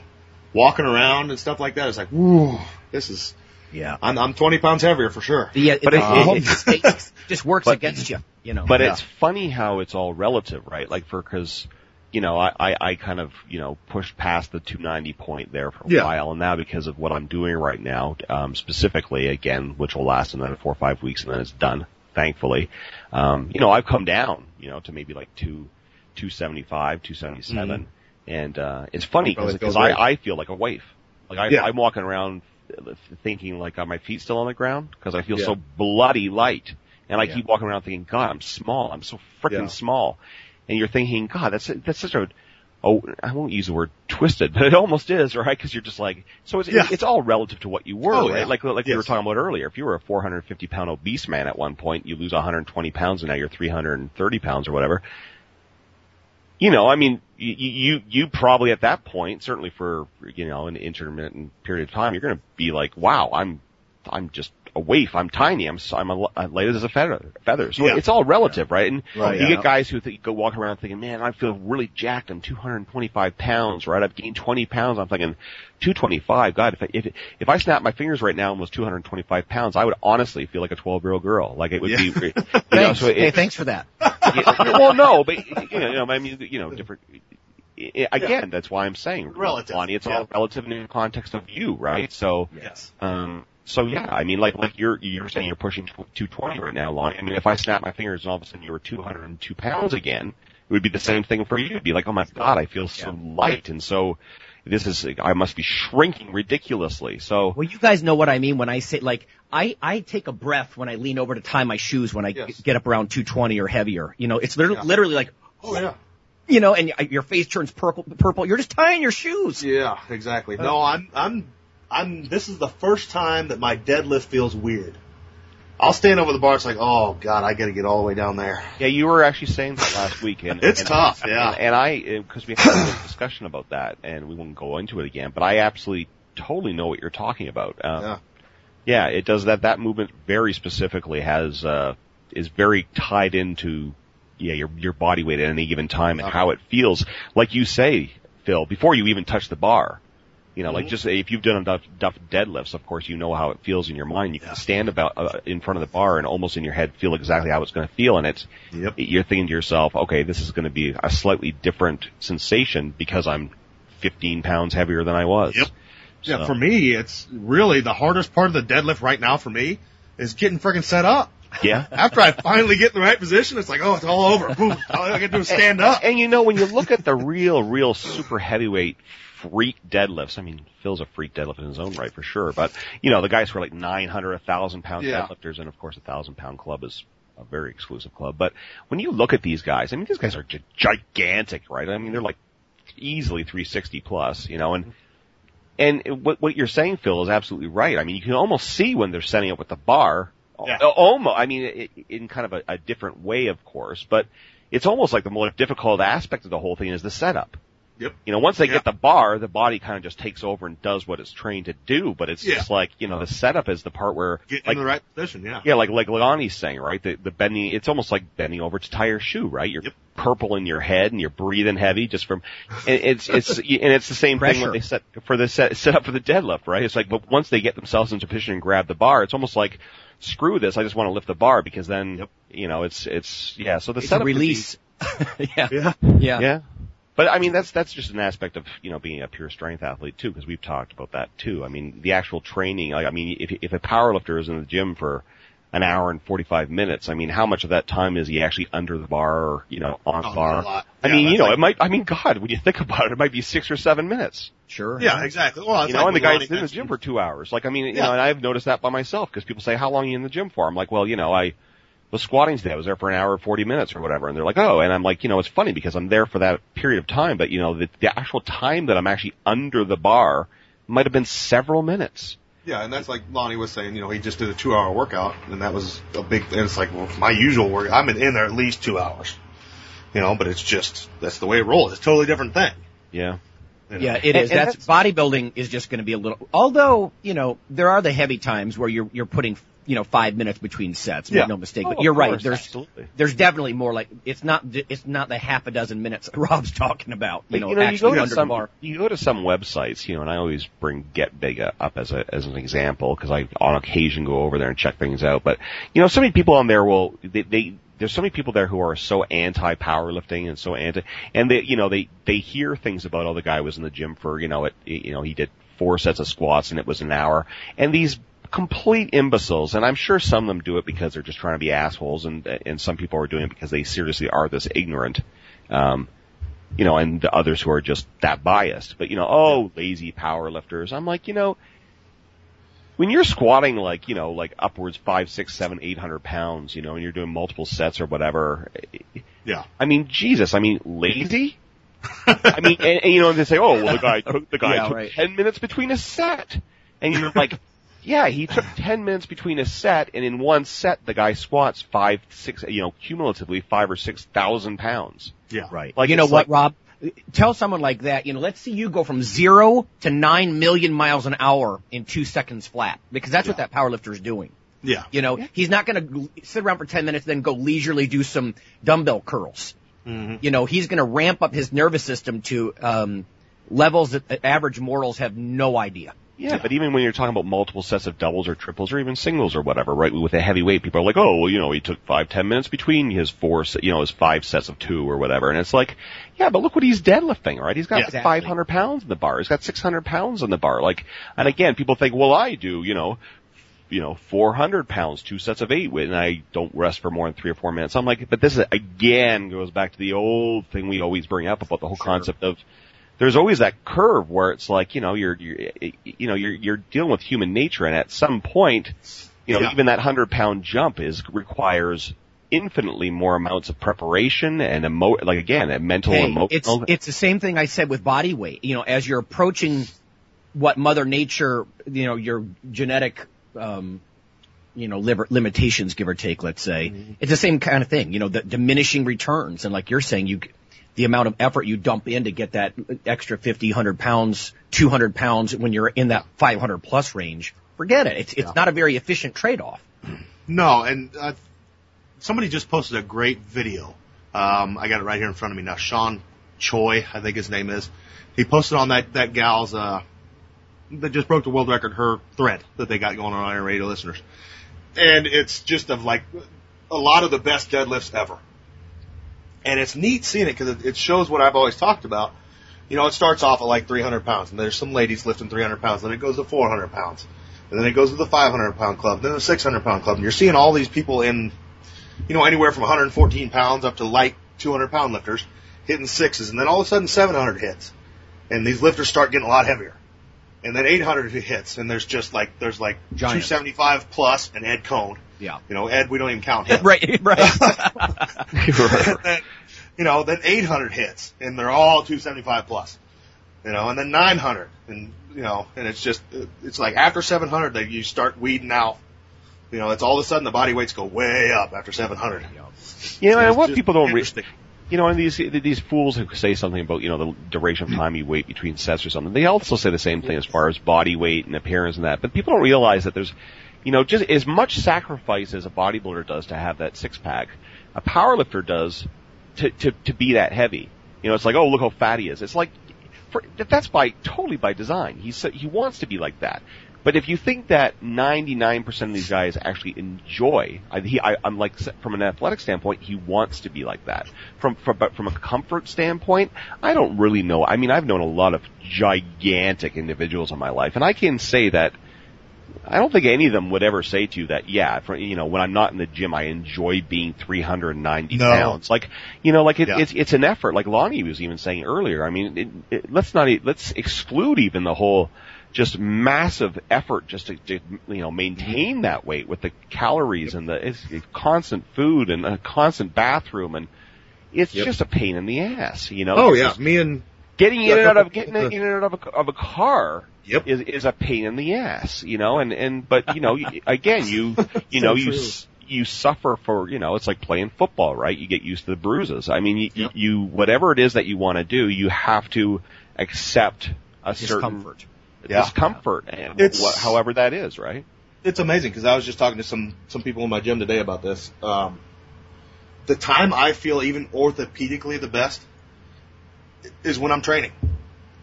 walking around and stuff like that. It's like, whoo, this is. yeah. I'm I'm 20 pounds heavier for sure. Yeah, But it, it- it, it- just, it just works But- against you, you know. But Yeah. it's funny how it's all relative, right? Like for, cause, you know, I, I, I kind of, you know, pushed past the 290 point there for a Yeah. while, and now because of what I'm doing right now, um, specifically, again, which will last another four or five weeks and then it's done, thankfully, um, you know, I've come down, you know, to maybe like two, 275, 277, and, uh, it's funny because. I, I feel like a waif. Like I, Yeah. I'm walking around thinking like, are my feet still on the ground? Cause I feel Yeah. so bloody light. And I Yeah. keep walking around thinking, God, I'm small. I'm so freaking small. And you're thinking, God, that's that's such a oh, I won't use the word twisted, [LAUGHS] but it almost is, right? Because you're just like, so it's Yeah. it's all relative to what you were, Oh, right? yeah. Like like we were talking about earlier. If you were a 450 pound obese man at one point, you lose 120 pounds, and now you're 330 pounds or whatever. You know, I mean, you you you probably at that point, certainly for you know an intermittent period of time, you're going to be like, wow, I'm I'm just a waif. I'm tiny. I'm I'm, a, I'm light as a feather. Feather. So Yeah. it's all relative, right? And Right, you yeah. get guys who think, go walk around thinking, man, I feel really jacked. I'm 225 pounds, right? I've gained 20 pounds. I'm thinking 225. God, if I, if if I snap my fingers right now and was 225 pounds, I would honestly feel like a 12 year old girl. Like it would be. You know, Thanks. so it, hey, thanks for that. [LAUGHS] yeah, well, no, but you know, you know, I mean, you know, different. Again, that's why I'm saying, Relative, Lonnie. It's yeah. all relative in the context of you, right? So, Yes. um, so yeah, I mean, like, like you're you're saying you're pushing 220 right now, Lonnie. I mean, if I snap my fingers and all of a sudden you were 202 pounds again, it would be the same thing for you. It'd be like, oh my god, I feel so light, and so this is I must be shrinking ridiculously. So, Well, you guys know what I mean when I say like I I take a breath when I lean over to tie my shoes when I Yes. get up around 220 or heavier. You know, it's literally, literally like Oh yeah. you know, and your face turns purple. Purple. You're just tying your shoes. Yeah, exactly. Uh, no, I'm, I'm, I'm, this is the first time that my deadlift feels weird. I'll stand over the bar, it's like, oh god, I gotta get all the way down there. yeah, you were actually saying that last weekend. [LAUGHS] It's and- tough, yeah. And, and I, because we had a discussion about that, and we won't go into it again, but I absolutely totally know what you're talking about. Um, Yeah. Yeah, it does that. That movement very specifically has uh, is very tied into yeah your your body weight at any given time and how it feels. Like you say, Phil, before you even touch the bar. You know, like just if you've done enough, enough deadlifts, of course, you know how it feels in your mind. You can stand about uh, in front of the bar and almost in your head feel exactly how it's going to feel, and it's Yep. you're thinking to yourself, okay, this is going to be a slightly different sensation because I'm 15 pounds heavier than I was. Yep. Yeah, for me, it's really the hardest part of the deadlift right now for me is getting friggin' set up. [LAUGHS] Yeah. [LAUGHS] After I finally get in the right position, it's like, oh, it's all over. Boom. All I gotta do is stand up. And you know, when you look at the real, real super heavyweight freak deadlifts, I mean, Phil's a freak deadlift in his own right for sure, but you know, the guys who are like 900, 1000 pound Yeah. deadlifters, and of course a thousand pound club is a very exclusive club. But when you look at these guys, I mean, these guys are gi- gigantic, right? I mean, they're like easily 360 plus, you know, and and what what you're saying, Phil, is absolutely right. I mean, you can almost see when they're setting up with the bar. Yeah. Almost, I mean, in kind of a, a different way, of course, but it's almost like the more difficult aspect of the whole thing is the setup. Yep. You know, once they Yeah. get the bar, the body kind of just takes over and does what it's trained to do. But it's Yeah. just like, you know, the setup is the part where, Get like, in the right position, yeah. yeah, like like Lonnie's saying, right? The the bending, it's almost like bending over to tie your shoe, right? You're Yep. purple in your head and you're breathing heavy just from, [LAUGHS] and it's it's and it's the same thing when they set for the set set up for the deadlift, right? It's like, but once they get themselves into position and grab the bar, it's almost like, screw this, I just want to lift the bar because then, Yep. you know, it's it's yeah. So the It's a setup would be- release. [LAUGHS] yeah. Yeah. Yeah. Yeah. But I mean, that's that's just an aspect of you know being a pure strength athlete too, because we've talked about that too. I mean, the actual training. Like, I mean, if if a power lifter is in the gym for an hour and forty five minutes, I mean, how much of that time is he actually under the bar or you know on the Oh, bar? a lot. I mean, you know, like- it might. I mean, God, when you think about it, it might be six or seven minutes. Sure. Yeah, exactly. Well, it's You know, like and the what Lonnie guy's in the gym for two hours. Like, I mean, you Yeah. know, and I've noticed that by myself because people say, "How long are you in the gym for?" I'm like, "Well, you know, I was squatting today. I was there for an hour and forty minutes or whatever." And they're like, "Oh," and I'm like, you know, it's funny because I'm there for that period of time, but you know, the, the actual time that I'm actually under the bar might have been several minutes. Yeah, and that's like Lonnie was saying, you know, he just did a two hour workout and that was a big and it's like, well, my usual work I've been in there at least two hours. You know, but it's just that's the way it rolls. It's a totally different thing. Yeah. you know. Yeah, it And- is. and That's bodybuilding is just going to be a little. Although you know there are the heavy times where you're you're putting you know five minutes between sets. Make Yeah. no mistake. Oh, but you're right. course, There's absolutely. there's definitely more like it's not it's not the half a dozen minutes that [LAUGHS] Rob's talking about. You But, know, you, know, you go to under some the bar. you go to some websites, you know, and I always bring Get Big up as a as an example because I on occasion go over there and check things out. But you know, so many people on there will they, they there's so many people there who are so anti powerlifting and so anti and they you know they they hear things about oh the guy was in the gym for you know it you know he did four sets of squats and it was an hour and these complete imbeciles and I'm sure some of them do it because they're just trying to be assholes and and some people are doing it because they seriously are this ignorant um you know, and the others who are just that biased. But you know, oh, lazy power lifters. I'm like, you know, when you're squatting like, you know, like upwards five, six, seven, eight hundred pounds, you know, and you're doing multiple sets or whatever. Yeah. I mean, Jesus, I mean, lazy? [LAUGHS] I mean, and, and you know, and they say, oh, well, the guy took, the guy Yeah, took right. 10 minutes between a set. And you're like, yeah, he took [SIGHS] 10 minutes between a set, and in one set, the guy squats five, six, you know, cumulatively five or six thousand pounds. Yeah. Right. Like, you know what, like- Rob? Tell someone like that, you know, let's see you go from zero to nine million miles an hour in two seconds flat, because that's what that power lifter is doing. Yeah. You know, he's not going to sit around for 10 minutes, then go leisurely do some dumbbell curls. Mm-hmm. You know, he's going to ramp up his nervous system to um, levels that average mortals have no idea. Yeah, but even when you're talking about multiple sets of doubles or triples or even singles or whatever, right? With a heavyweight, people are like, oh, well, you know, he took five, ten minutes between his four, you know, his five sets of two or whatever. And it's like, yeah, but look what he's deadlifting, right? He's got Yeah, exactly. 500 pounds in the bar. He's got 600 pounds in the bar. Like, and again, people think, well, I do, you know, you know, 400 pounds, two sets of eight, and I don't rest for more than three or four minutes. I'm like, but this is, again goes back to the old thing we always bring up about the whole concept of there's always that curve where it's like, you know, you're, you're, you know, you're, you're dealing with human nature and at some point, you know, Yeah. even that hundred pound jump is, requires infinitely more amounts of preparation and emo, like again, a mental, Hey, emotional. it's it's the same thing I said with body weight. You know, as you're approaching what Mother Nature, you know, your genetic, um, you know, liver, limitations, give or take, let's say, it's the same kind of thing. You know, the diminishing returns, and like you're saying, you the amount of effort you dump in to get that extra 50, 100 pounds, 200 pounds when you're in that 500 plus range. Forget it. It's it's not a very efficient trade off. No, and uh, somebody just posted a great video. Um, I got it right here in front of me now. Sean Choi, I think his name is. He posted on that that gal's uh, that just broke the world record her thread that they got going on Iron Radio listeners, and it's just of like a lot of the best deadlifts ever. And it's neat seeing it because it, it shows what I've always talked about. You know, it starts off at like 300 pounds, and there's some ladies lifting 300 pounds, then it goes to 400 pounds, and then it goes to the 500 pound club, then the 600 pound club, and you're seeing all these people in, you know, anywhere from 114 pounds up to light 200 pound lifters hitting sixes, and then all of a sudden 700 hits, and these lifters start getting a lot heavier, and then 800 hits, and there's just like there's like Giants. 275 plus and Ed Coan. Yeah. You know, Ed, we don't even count [LAUGHS] him. right, right. [LAUGHS] [LAUGHS] And then, you know, then 800 hits, and they're all 275 plus. You know, and then 900, and you know, and it's just, it's like after 700 that you start weeding out. You know, it's all of a sudden the body weights go way up after 700. You know, and It's what people don't re- you know, and these these fools who say something about you know the duration of time you wait between sets or something, they also say the same thing as far as body weight and appearance and that. But people don't realize that there's, you know, just as much sacrifice as a bodybuilder does to have that six pack, a powerlifter does to to to be that heavy. You know, it's like, oh, look how fat he is. It's like, for, that's by totally by design. He's he wants to be like that. But if you think that 99% of these guys actually enjoy, I, he, I, I'm like, from an athletic standpoint, he wants to be like that. From, from, but from a comfort standpoint, I don't really know. I mean, I've known a lot of gigantic individuals in my life, and I can say that I don't think any of them would ever say to you that, yeah, for, you know, when I'm not in the gym, I enjoy being 390 No. pounds. Like, you know, like it, Yeah. it's, it's an effort. Like Lonnie was even saying earlier. I mean, it, it, let's not, let's exclude even the whole just massive effort just to, to you know, maintain that weight with the calories and the it's, it's constant food and a constant bathroom and it's Yep. just a pain in the ass, you know? Oh yeah, just me and Getting in and out of, getting [LAUGHS] in and out of a, of a car Yep. is is a pain in the ass, you know, and and but you know, again, you [LAUGHS] you know, you s- you suffer for, you know, it's like playing football, right? You get used to the bruises. I mean, you, Yep. you whatever it is that you want to do, you have to accept a certain Discomfort. Yeah. discomfort, and It's- what, however that is, right? it's amazing because I was just talking to some some people in my gym today about this. Um, the time I feel even orthopedically the best is when I'm training.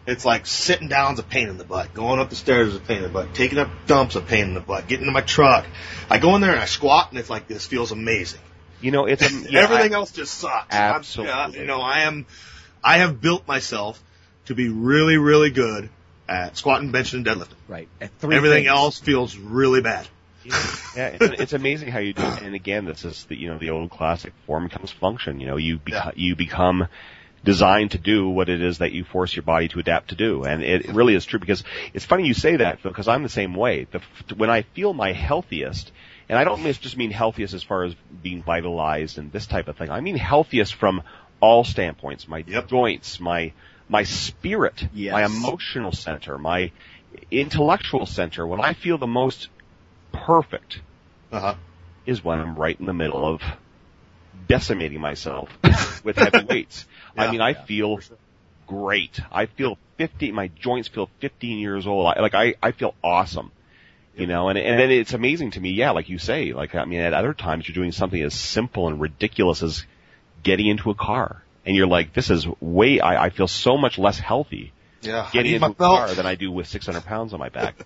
It's like sitting down's a pain in the butt, going up the stairs is a pain in the butt, taking up dumps a pain in the butt, getting in my truck. I go in there and I squat and it's like this feels amazing. You know, it's yeah, Everything I- else just sucks. Absolutely. uh, you know, I am, I have built myself to be really, really good at squatting, benching, and deadlifting. Right. At three Everything things. else feels really bad. yeah, it's, it's amazing how you do. It. And again, this is the you know the old classic form becomes function. You know, you beco- you become designed to do what it is that you force your body to adapt to do, and it really is true because it's funny you say that because I'm the same way. The, when I feel my healthiest, and I don't just mean healthiest as far as being vitalized and this type of thing. I mean healthiest from all standpoints. My Yep. joints, my my spirit, Yes. my emotional center, my intellectual center. When I feel the most perfect Uh huh. is when I'm right in the middle of decimating myself [LAUGHS] with heavy weights. I mean, I feel great. I feel 50, my joints feel 15 years old. I, like I, I feel awesome. You know, and and then it's amazing to me, yeah, like you say, like I mean, at other times you're doing something as simple and ridiculous as getting into a car, and you're like, this is way, I, I feel so much less healthy Yeah. Getting need into my a car than I do with 600 pounds on my back. [LAUGHS]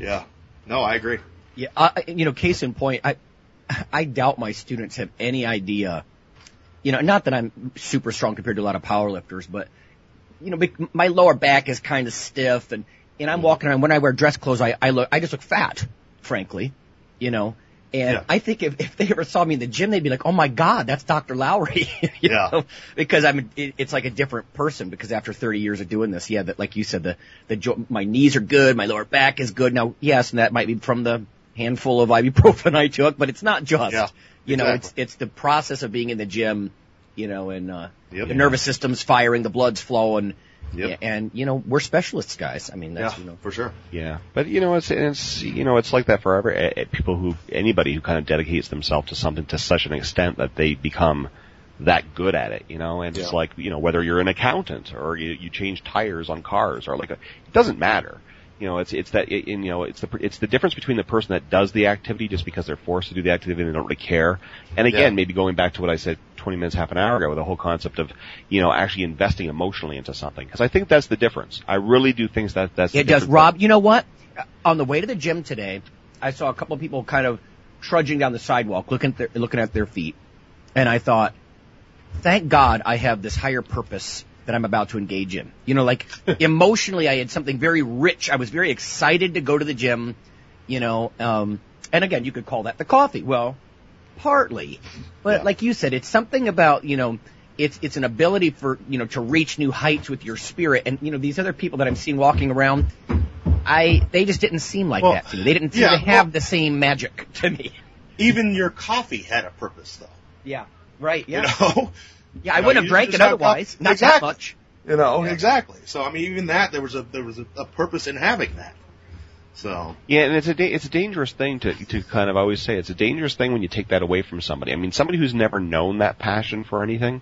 Yeah. No, I agree. Yeah, I, you know, case in point, I [LAUGHS] I doubt my students have any idea. You know, not that I'm super strong compared to a lot of powerlifters, but you know, my lower back is kind of stiff, and and I'm mm. walking around when I wear dress clothes, I I look I just look fat, frankly, you know. And Yeah. I think if, if they ever saw me in the gym, they'd be like, "Oh my God, that's Dr. Lowery," [LAUGHS] you Yeah. know? because I'm it, it's like a different person. Because after 30 years of doing this, yeah, that like you said, the the jo- my knees are good, my lower back is good. Now, yes, and that might be from the handful of ibuprofen I took, but it's not just. Yeah, you know, it's exactly. it's the process of being in the gym, you know, and uh, Yep. the nervous system's firing, the blood's flowing, Yep. and you know, we're specialists, guys. I mean, that's Yeah, you know. for sure. Yeah, but you know, it's it's you know, it's like that forever. eh, eh, people who anybody who kind of dedicates themselves to something to such an extent that they become that good at it, you know, and it's like you know whether you're an accountant or you, you change tires on cars or like a, it doesn't matter. You know, it's it's that it, you know it's the it's the difference between the person that does the activity just because they're forced to do the activity and they don't really care, and again Yeah. maybe going back to what I said 20 minutes half an hour ago with the whole concept of you know actually investing emotionally into something because I think that's the difference. I really do think that that's the It does. Rob. You know what? On the way to the gym today, I saw a couple of people kind of trudging down the sidewalk, looking at their, looking at their feet, and I thought, thank God I have this higher purpose that I'm about to engage in. You know, like [LAUGHS] emotionally, I had something very rich. I was very excited to go to the gym. You know, um, and again, you could call that the coffee. Well, partly, but Yeah. like you said, it's something about you know. It's it's an ability for you know to reach new heights with your spirit, and you know these other people that I'm seeing walking around, I they just didn't seem like Well, that to me. They didn't seem yeah, to have well- the same magic to me. Even your coffee had a purpose, though. Yeah, right. Yeah, You know. Yeah. I You know, wouldn't have you drank it otherwise. Not Exactly. that much. You know, Yeah. exactly. So I mean, even that there was a there was a, a purpose in having that. So Yeah, and it's a da- it's a dangerous thing to to kind of always say. It's a dangerous thing when you take that away from somebody. I mean, somebody who's never known that passion for anything,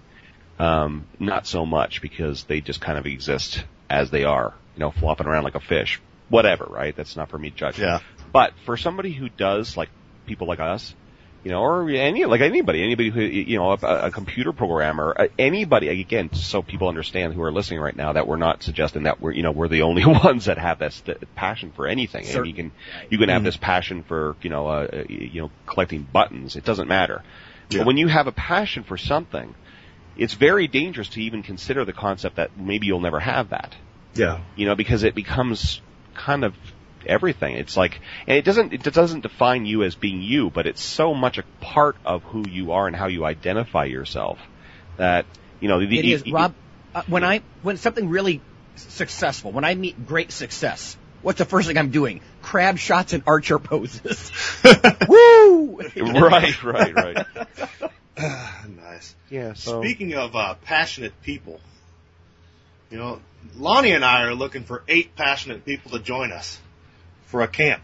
um, not so much because they just kind of exist as they are, you know, flopping around like a fish. Whatever, right? That's not for me to judge. Yeah. But for somebody who does, like people like us, you know, or any like anybody, anybody who you know, a, a computer programmer, anybody again, so people understand who are listening right now that we're not suggesting that we're you know we're the only [LAUGHS] ones that have that st- passion for anything. And you can you can have this passion for you know uh, you know collecting buttons. It doesn't matter. Yeah. But when you have a passion for something, it's very dangerous to even consider the concept that maybe you'll never have that yeah, you know, because it becomes kind of everything. It's like, and it doesn't, it doesn't define you as being you, but it's so much a part of who you are and how you identify yourself that, you know, the, It you- is, Rob. Uh, when I when something really successful, when I meet great success, what's the first thing I'm doing? Crab shots and archer poses. [LAUGHS] [LAUGHS] Woo! right, right, right. [LAUGHS] nice. Yeah. So Speaking of uh, passionate people, you know, Lonnie and I are looking for eight passionate people to join us for a camp.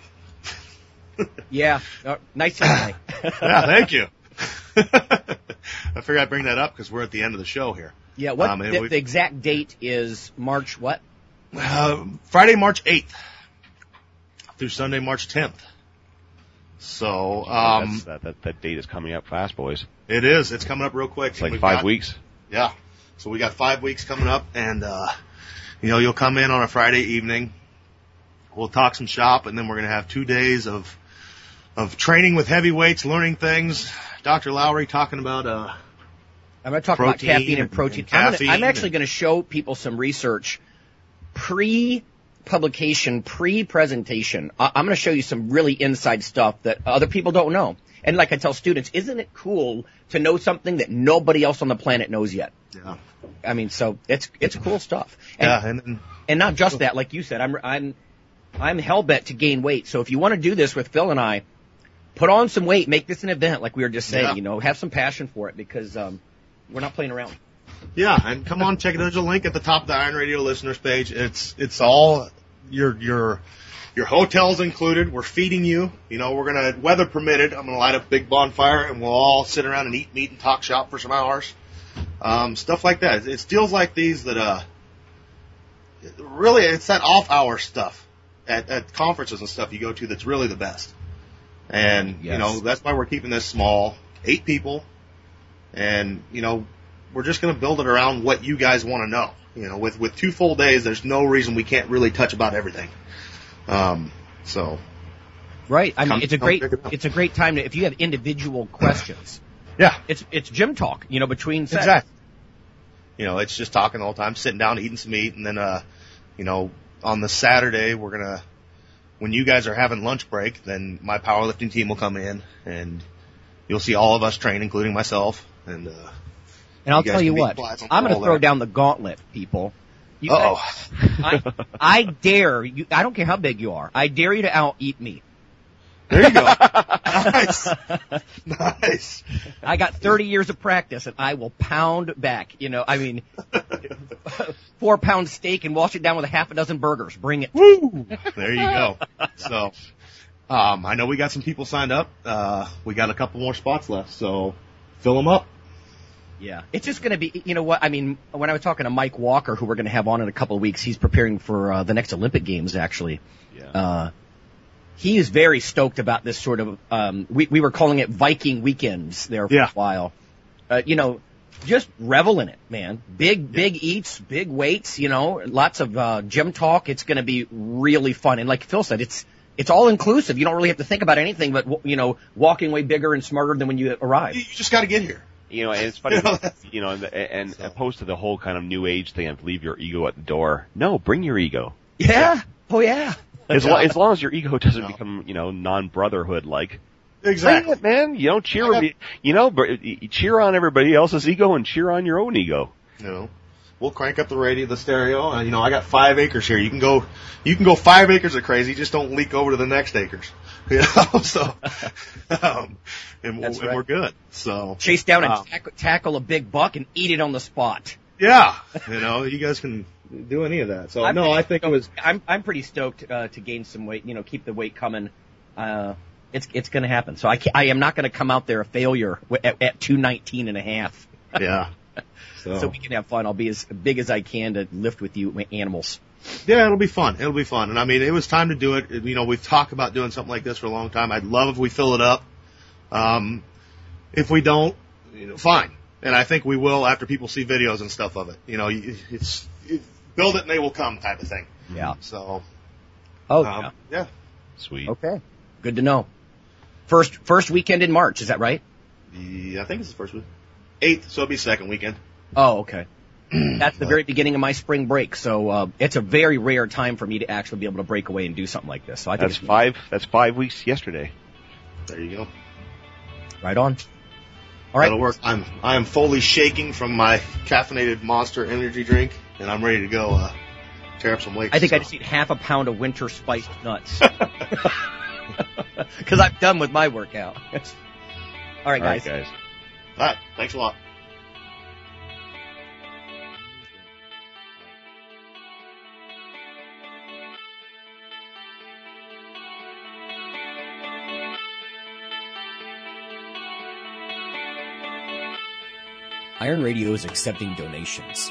[LAUGHS] Yeah, uh, nice try. [LAUGHS] yeah, thank you. [LAUGHS] I figured I'd bring that up because we're at the end of the show here. Yeah, what Um, the, we- the exact date is March what? Uh, Friday, March 8th through Sunday, March 10th. So, um, that's, that, that that date is coming up fast, boys. it is. It's coming up real quick. It's like We've five got- weeks. Yeah. So we got five weeks coming up and, uh, you know, you'll come in on a Friday evening. We'll talk some shop and then we're going to have two days of, of training with heavyweights, learning things. Dr. Lowery talking about, uh, I'm going to talk about caffeine and protein. and I'm, gonna, I'm actually going to show people some research pre-publication, pre-presentation. I- I'm going to show you some really inside stuff that other people don't know. And like I tell students, isn't it cool to know something that nobody else on the planet knows yet? yeah. I mean, so it's it's cool stuff. And, Yeah. And, and and not just that, like you said, I'm I'm I'm hell bent to gain weight. So if you want to do this with Phil and I, put on some weight, make this an event, like we were just saying. Yeah. You know, have some passion for it because um, we're not playing around. Yeah, and come on, check it. Out. There's a link at the top of the Iron Radio listeners page. It's it's all your your your hotels included. We're feeding you. You know, we're gonna weather permitted. I'm gonna light up a big bonfire and we'll all sit around and eat meat and talk shop for some hours. Um, stuff like that. It's deals like these that uh really it's that off hour stuff at, at conferences and stuff you go to that's really the best. And you know that's why we're keeping this small, eight people, and you know we're just going to build it around what you guys want to know. You know, with with two full days, there's no reason we can't really touch about everything. Um, so Right. I mean, Come- it's a great it it's a great time to if you have individual questions. [CLEARS THROAT] yeah, It's it's gym talk, you know, between sets. Exactly. You know, it's just talking all the time, sitting down, eating some meat, and then, uh, you know, on the Saturday, we're gonna, when you guys are having lunch break, then my powerlifting team will come in, and you'll see all of us train, including myself, and, uh, And I'll You tell you what, I'm going to throw there. down the gauntlet, people. Oh, I, I [LAUGHS] dare you. I don't care how big you are. I dare you to out eat me. There you go. [LAUGHS] nice. nice. I got 30 years of practice, and I will pound back. You know, I mean, [LAUGHS] four pound steak and wash it down with a half a dozen burgers. Bring it. Woo! There you go. So, um, I know we got some people signed up. Uh, we got a couple more spots left, so fill them up. Yeah, it's just going to be. You know what? I mean, when I was talking to Mike Walker, who we're going to have on in a couple of weeks, he's preparing for uh, the next Olympic Games. Actually, Yeah. uh, he is very stoked about this sort of. Um, we we were calling it Viking weekends there for Yeah. a while. Uh, you know, just revel in it, man. Big big eats, big weights. You know, lots of uh, gym talk. It's going to be really fun. And like Phil said, it's it's all inclusive. You don't really have to think about anything but you know walking way bigger and smarter than when you You, arrive. you just got to get here. You know, and it's funny, [LAUGHS] You know, you know, and, and So. opposed to the whole kind of new age thing of leave your ego at the door. No, bring your ego. Yeah. Oh yeah. As, lo- as [LAUGHS] long as your ego doesn't No. become, you know, non-brotherhood like. Exactly. It, man. You know, cheer, I got- you know, br- you cheer on everybody else's ego and cheer on your own ego. You know, we'll crank up the radio, the stereo, and you know, I got five acres here. You can go, you can go five acres of crazy. Just don't leak over to the next acres. [LAUGHS] You know, so, [LAUGHS] um, and, That's and right. we're good. So, chase down and Um, tackle, tackle a big buck and eat it on the spot. yeah, you know, you guys can do any of that. So, I'm- no, I think it was, I'm I'm pretty stoked uh, to gain some weight. You know, keep the weight coming. Uh, it's it's going to happen. So I ca I am not going to come out there a failure at, at 219 and a half. [LAUGHS] yeah. So, So we can have fun. I'll be as big as I can to lift with you animals. yeah, it'll be fun. It'll be fun. And I mean, it was time to do it. You know, we've talked about doing something like this for a long time. I'd love if we fill it up. Um, if we don't, you know, fine. And I think we will after people see videos and stuff of it. You know, you- it's, it, build it and they will come type of thing. Yeah. So, Oh um, yeah. Sweet. Okay. Good to know. First first weekend in March. Is that right? Yeah, I think it's the first week. Eighth, so it'll be second weekend. Oh, okay. [CLEARS THROAT] That's the very beginning of my spring break, so uh, it's a very rare time for me to actually be able to break away and do something like this. So I think That's it's five. That's five weeks yesterday. There you go. right on. All right. That'll work. I'm I am fully shaking from my caffeinated Monster energy drink, and I'm ready to go uh, tear up some weights. I think I just eat half a pound of winter spiced nuts. [LAUGHS] [LAUGHS] Because I'm done with my workout. All right, guys. All right, guys. guys. All right. Thanks a lot. Iron Radio is accepting donations.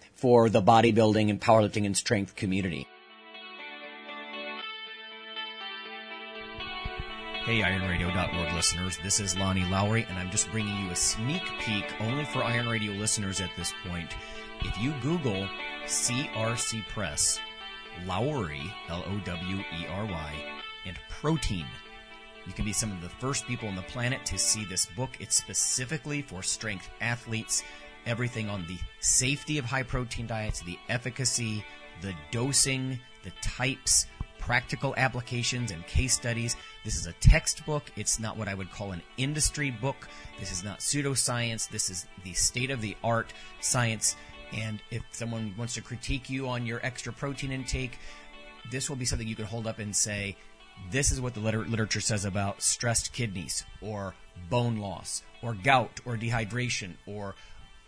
for the bodybuilding and powerlifting and strength community. Hey, IronRadio.org listeners, this is Lonnie Lowery, and I'm just bringing you a sneak peek only for Iron Radio listeners at this point. If you Google CRC Press, Lowery, L-O-W-E-R-Y, and protein, you can be some of the first people on the planet to see this book. It's specifically for strength athletes, everything on the safety of high protein diets, the efficacy, the dosing, the types, practical applications and case studies. This is a textbook. It's not what I would call an industry book. This is not pseudoscience. This is the state of the art science. And if someone wants to critique you on your extra protein intake, this will be something you can hold up and say, this is what the liter- literature says about stressed kidneys or bone loss or gout or dehydration or